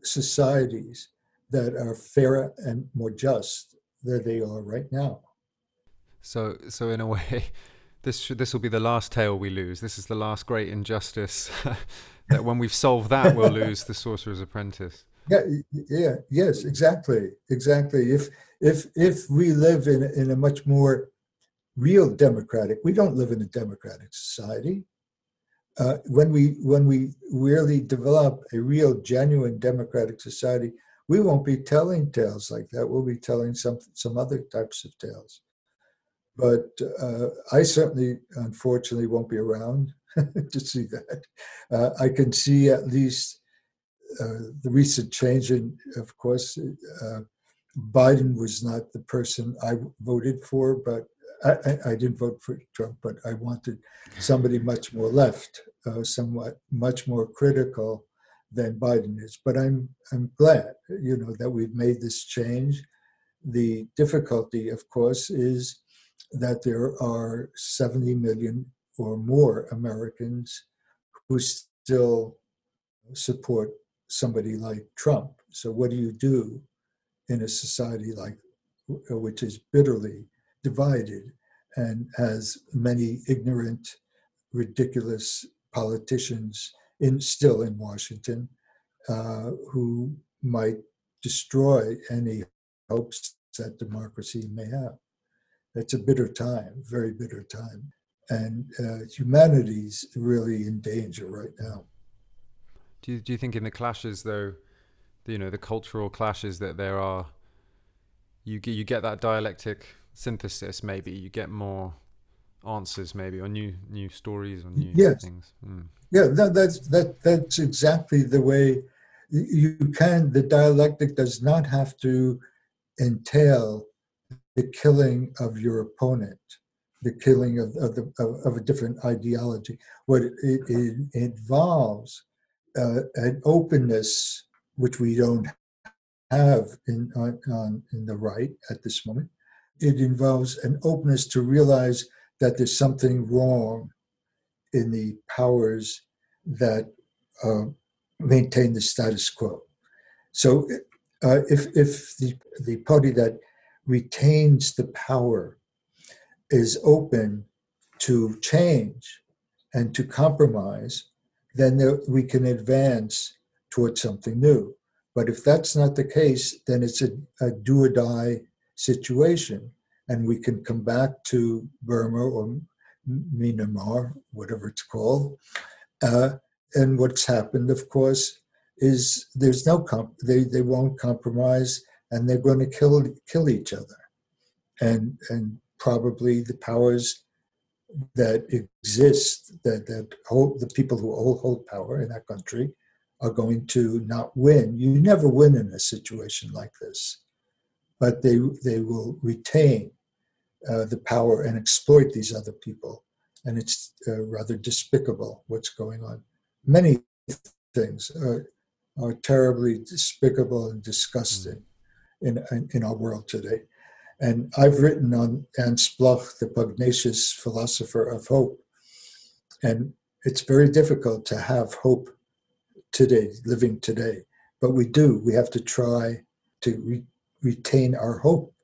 societies that are fairer and more just than they are right now. So, so in a way, this should, this will be the last tale we lose. This is the last great injustice. that when we've solved that, we'll lose the Sorcerer's Apprentice. Yeah, yeah, yes, exactly, exactly. If if if we live in in a much more real democratic, we don't live in a democratic society uh, when we when we really develop a real genuine democratic society, we won't be telling tales like that. We'll be telling some some other types of tales. But uh, I certainly, unfortunately, won't be around to see that. Uh, I can see at least uh, the recent change in, of course, uh, Biden was not the person I voted for, but I, I, didn't vote for Trump, but I wanted somebody much more left, uh, somewhat much more critical than Biden is. But I'm I'm glad, you know, that we've made this change. The difficulty, of course, is that there are 70 million or more Americans who still support somebody like Trump. So what do you do in a society like which is bitterly divided and has many ignorant, ridiculous politicians in still in Washington uh, who might destroy any hopes that democracy may have. It's a bitter time, very bitter time, and uh, humanity's really in danger right now. Do you, do you think in the clashes, though, you know, the cultural clashes that there are, you get, you get that dialectic synthesis maybe you get more answers maybe or new new stories or new yes. things mm. yeah that, that's that that's exactly the way you can the dialectic does not have to entail the killing of your opponent the killing of, of, the, of, of a different ideology what it, it, involves uh, an openness which we don't have in on, on in the right at this moment it involves an openness to realize that there's something wrong in the powers that uh, maintain the status quo. So, uh, if if the the party that retains the power is open to change and to compromise, then there, we can advance towards something new. But if that's not the case, then it's a, a do or die situation. And we can come back to Burma or Myanmar, whatever it's called. Uh, and what's happened, of course, is there's no comp- they they won't compromise, and they're going to kill kill each other. and and probably the powers that exist that that hold the people who hold, hold power in that country are going to not win. You never win in a situation like this, but they they will retain uh, the power and exploit these other people, and it's uh, rather despicable what's going on. Many things are, are terribly despicable and disgusting in, in, in our world today. And I've written on Ernst Bloch, the pugnacious philosopher of hope. And it's very difficult to have hope today, living today. But we do. We have to try to re- retain our hope.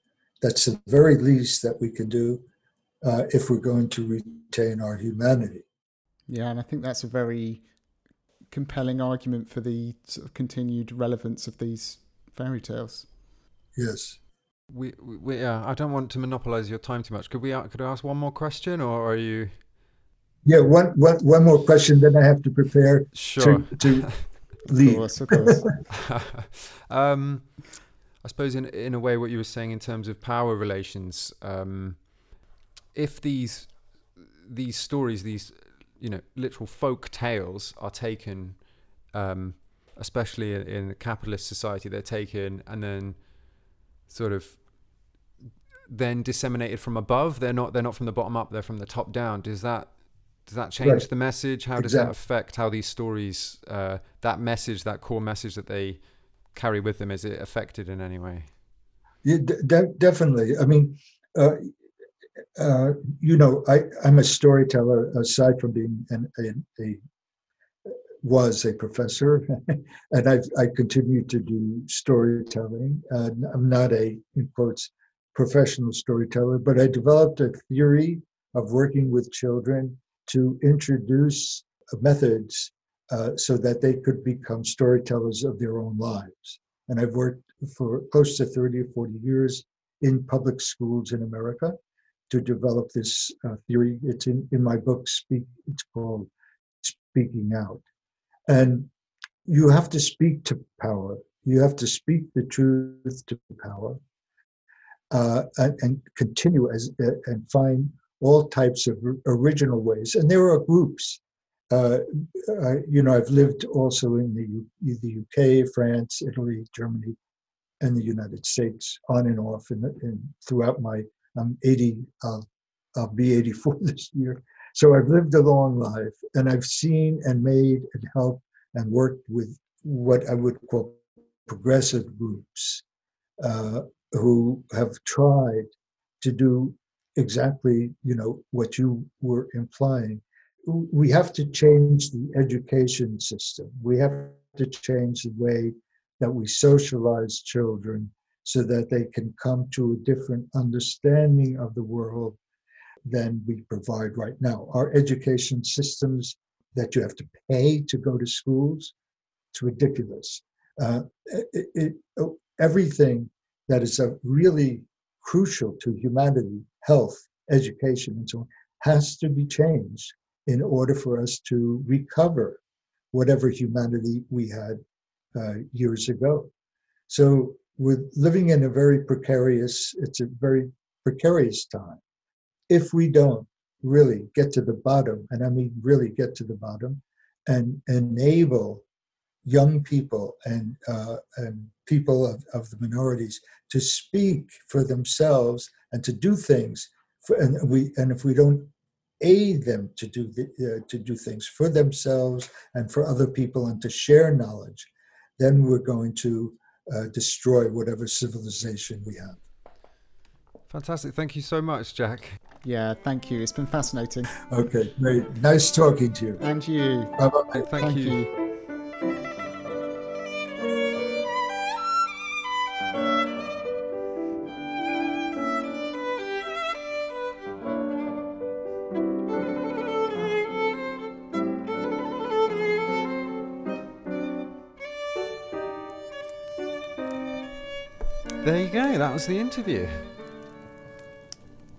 That's the very least that we can do uh, if we're going to retain our humanity. Yeah, and I think that's a very compelling argument for the sort of continued relevance of these fairy tales. Yes. We, we yeah. I don't want to monopolize your time too much. Could we could I ask one more question, or are you? Yeah, one, one, one more question, then I have to prepare Sure. to, to leave. Of course, of course. um, I suppose in in a way, what you were saying in terms of power relations, um, if these these stories, these you know literal folk tales, are taken, um, especially in, in a capitalist society, they're taken and then sort of then disseminated from above. They're not they're not from the bottom up. They're from the top down. Does that does that change Right. the message? How does that affect how these stories, uh, that message, that core message that they carry with them, is it affected in any way? Yeah, de- de- definitely. I mean, uh, uh, you know, I, I'm a storyteller aside from being an, an, a was a professor, and I I continue to do storytelling. I'm not a in quotes professional storyteller, but I developed a theory of working with children to introduce methods uh, so that they could become storytellers of their own lives. And I've worked for close to 30 or 40 years in public schools in America to develop this uh, theory. It's in, in my book, Speak. It's called Speaking Out. And you have to speak to power. You have to speak the truth to power uh, and, and continue as uh, and find all types of original ways. And there are groups. Uh, I, you know, I've lived also in the, U- the UK, France, Italy, Germany, and the United States, on and off, and throughout my I'm 80. I'll, I'll be 84 this year. So I've lived a long life, and I've seen and made and helped and worked with what I would call progressive groups uh, who have tried to do exactly, you know, what you were implying. We have to change the education system. We have to change the way that we socialize children so that they can come to a different understanding of the world than we provide right now. Our education systems that you have to pay to go to schools, it's ridiculous. Uh, it, it, everything that is really crucial to humanity, health, education, and so on, has to be changed in order for us to recover whatever humanity we had uh, years ago. So we're living in a very precarious, it's a very precarious time. If we don't really get to the bottom, and I mean really get to the bottom, and enable young people and uh, and people of, of the minorities to speak for themselves and to do things, for, and we and if we don't aid them to do the, uh, to do things for themselves and for other people and to share knowledge, then we're going to uh, destroy whatever civilization we have. Fantastic. Thank you so much, Jack. Yeah, thank you. It's been fascinating. Okay, great. Nice talking to you. And you. Bye bye. Thank, you. There you go. That was the interview.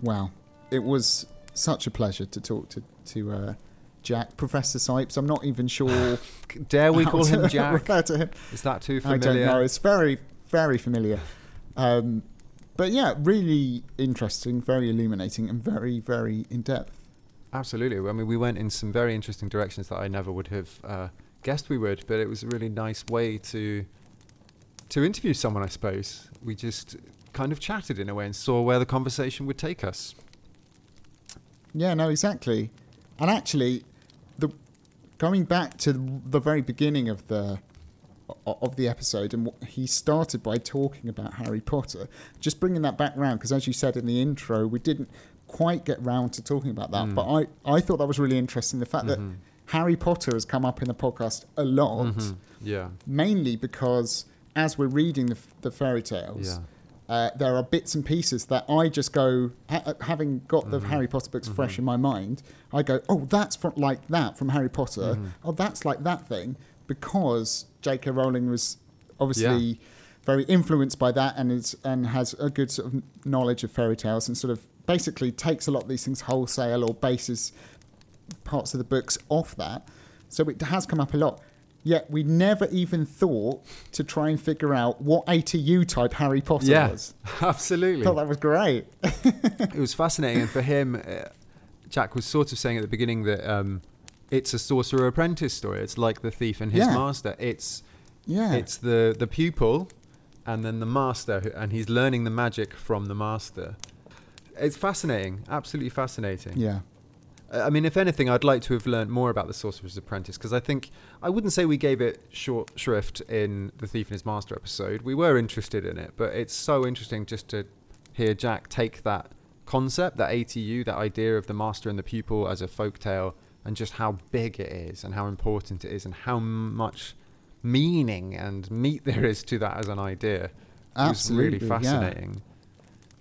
Wow. It was such a pleasure to talk to, to uh, Jack, Professor Zipes. I'm not even sure. Dare we call him Jack? refer to him. Is that too familiar? I don't know. It's very, very familiar. Um, but yeah, really interesting, very illuminating, and very, very in depth. Absolutely. I mean, we went in some very interesting directions that I never would have uh, guessed we would, but it was a really nice way to to interview someone. I suppose we just kind of chatted in a way and saw where the conversation would take us. Yeah, no, exactly. And actually, the going back to the very beginning of the of the episode, and he started by talking about Harry Potter. Just bringing that back round, because as you said in the intro, we didn't quite get round to talking about that. Mm. But I, I thought that was really interesting. The fact Mhm. that Harry Potter has come up in the podcast a lot, Mhm. Yeah. mainly because as we're reading the, the fairy tales, Yeah. Uh, there are bits and pieces that I just go, ha- having got the Mhm. Harry Potter books fresh Mhm. in my mind, I go, oh, that's from, like that from Harry Potter. Mhm. Oh, that's like that thing because J.K. Rowling was obviously very influenced by that and is and has a good sort of knowledge of fairy tales and sort of basically takes a lot of these things wholesale or bases parts of the books off that. So it has come up a lot. Yet we never even thought to try and figure out what ATU type Harry Potter Yeah. was. Absolutely. thought that was great. it was fascinating, and for him, uh, Jack was sort of saying at the beginning that um, it's a sorcerer apprentice story. It's like the thief and his Yeah. master. It's Yeah. it's the the pupil, and then the master, who, and he's learning the magic from the master. It's fascinating, absolutely fascinating. yeah. Uh, I mean, if anything, I'd like to have learned more about the Sorcerer's Apprentice because I think I wouldn't say we gave it short shrift in the Thief and His Master episode. We were interested in it, but it's so interesting just to hear Jack take that concept, that ATU, that idea of the master and the pupil as a folktale, and just how big it is and how important it is and how much meaning and meat there is to that as an idea. It Absolutely. was really fascinating. Yeah.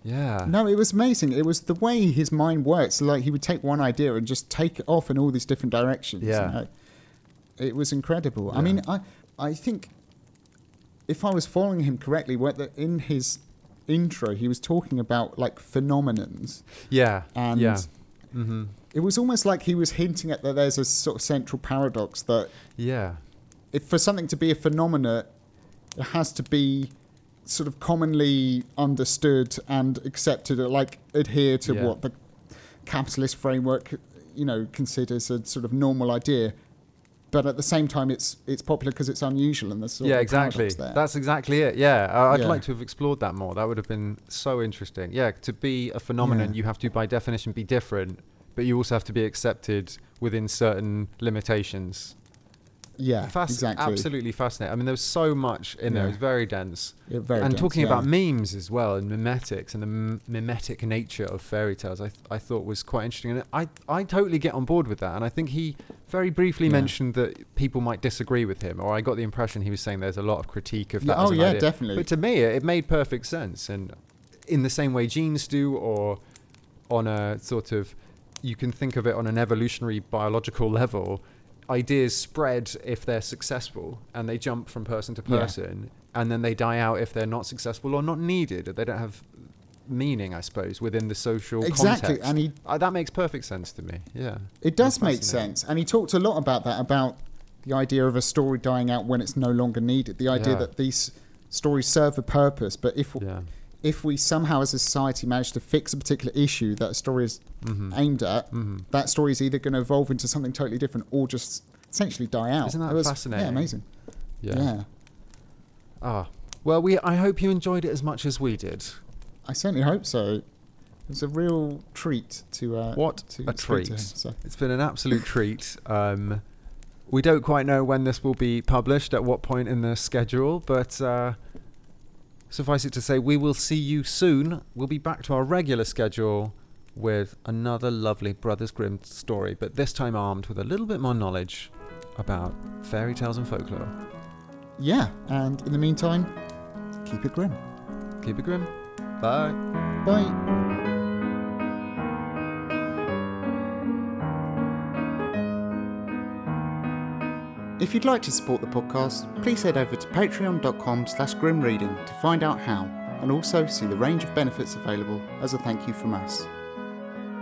No, it was amazing. It was the way his mind works. Like he would take one idea and just take it off in all these different directions. you Yeah. know. It was incredible. I mean, I I think if I was following him correctly, in his intro he was talking about like phenomenons, Yeah. and yeah. hmm it was almost like he was hinting at that there's a sort of central paradox that Yeah. if for something to be a phenomena, it has to be sort of commonly understood and accepted, or like adhere to Yeah. what the capitalist framework, you know, considers a sort of normal idea. But at the same time, it's it's popular because it's unusual, and there's sort yeah, of exactly. there. That's exactly it. Yeah, I- I'd Yeah. like to have explored that more. That would have been so interesting. Yeah, to be a phenomenon, Yeah. you have to, by definition, be different, but you also have to be accepted within certain limitations. Yeah, Fasc- exactly. Absolutely fascinating. I mean, there was so much in there. It was very dense. Yeah, very and dense, talking yeah. about memes as well and memetics and the m- memetic nature of fairy tales, I, th- I thought was quite interesting. And I, I totally get on board with that. And I think he very briefly mentioned that people might disagree with him, or I got the impression he was saying there's a lot of critique of that. Oh yeah, idea. definitely. But to me, it, it made perfect sense. And in the same way genes do, or on a sort of, you can think of it on an evolutionary biological level, ideas spread if they're successful and they jump from person to Yeah. person and then they die out if they're not successful or not needed. They don't have meaning, I suppose, within the social context. exactly, context. and he Uh, that makes perfect sense to me. Yeah. It does make sense. And he talked a lot about that, about the idea of a story dying out when it's no longer needed. The idea Yeah. that these stories serve a purpose, but if Yeah. If we somehow as a society manage to fix a particular issue that a story is hmm aimed at, hmm that story is either going to evolve into something totally different or just essentially die out. Isn't that was- fascinating? Yeah, amazing. Yeah. Yeah. Ah. Well, we. I hope you enjoyed it as much as we did. I certainly hope so. It was a real treat to uh, What to a treat. him, so. It's been an absolute treat. Um, we don't quite know when this will be published, at what point in the schedule, but uh, suffice it to say, we will see you soon. We'll be back to our regular schedule with another lovely Brothers Grimm story, but this time armed with a little bit more knowledge about fairy tales and folklore. Yeah, and in the meantime, keep it grim. Keep it grim. Bye. Bye. If you'd like to support the podcast, please head over to patreon.com slash grimreading to find out how, and also see the range of benefits available as a thank you from us.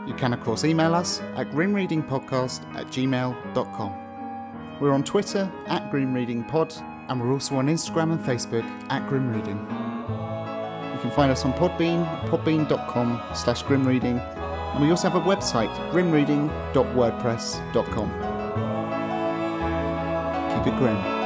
You can of course email us at grimreadingpodcast at gmail.com. We're on Twitter at grimreadingpod, and we're also on Instagram and Facebook at grimreading. You can find us on Podbean, podbean.com slash grimreading, and we also have a website, grimreading.wordpress.com be it grim.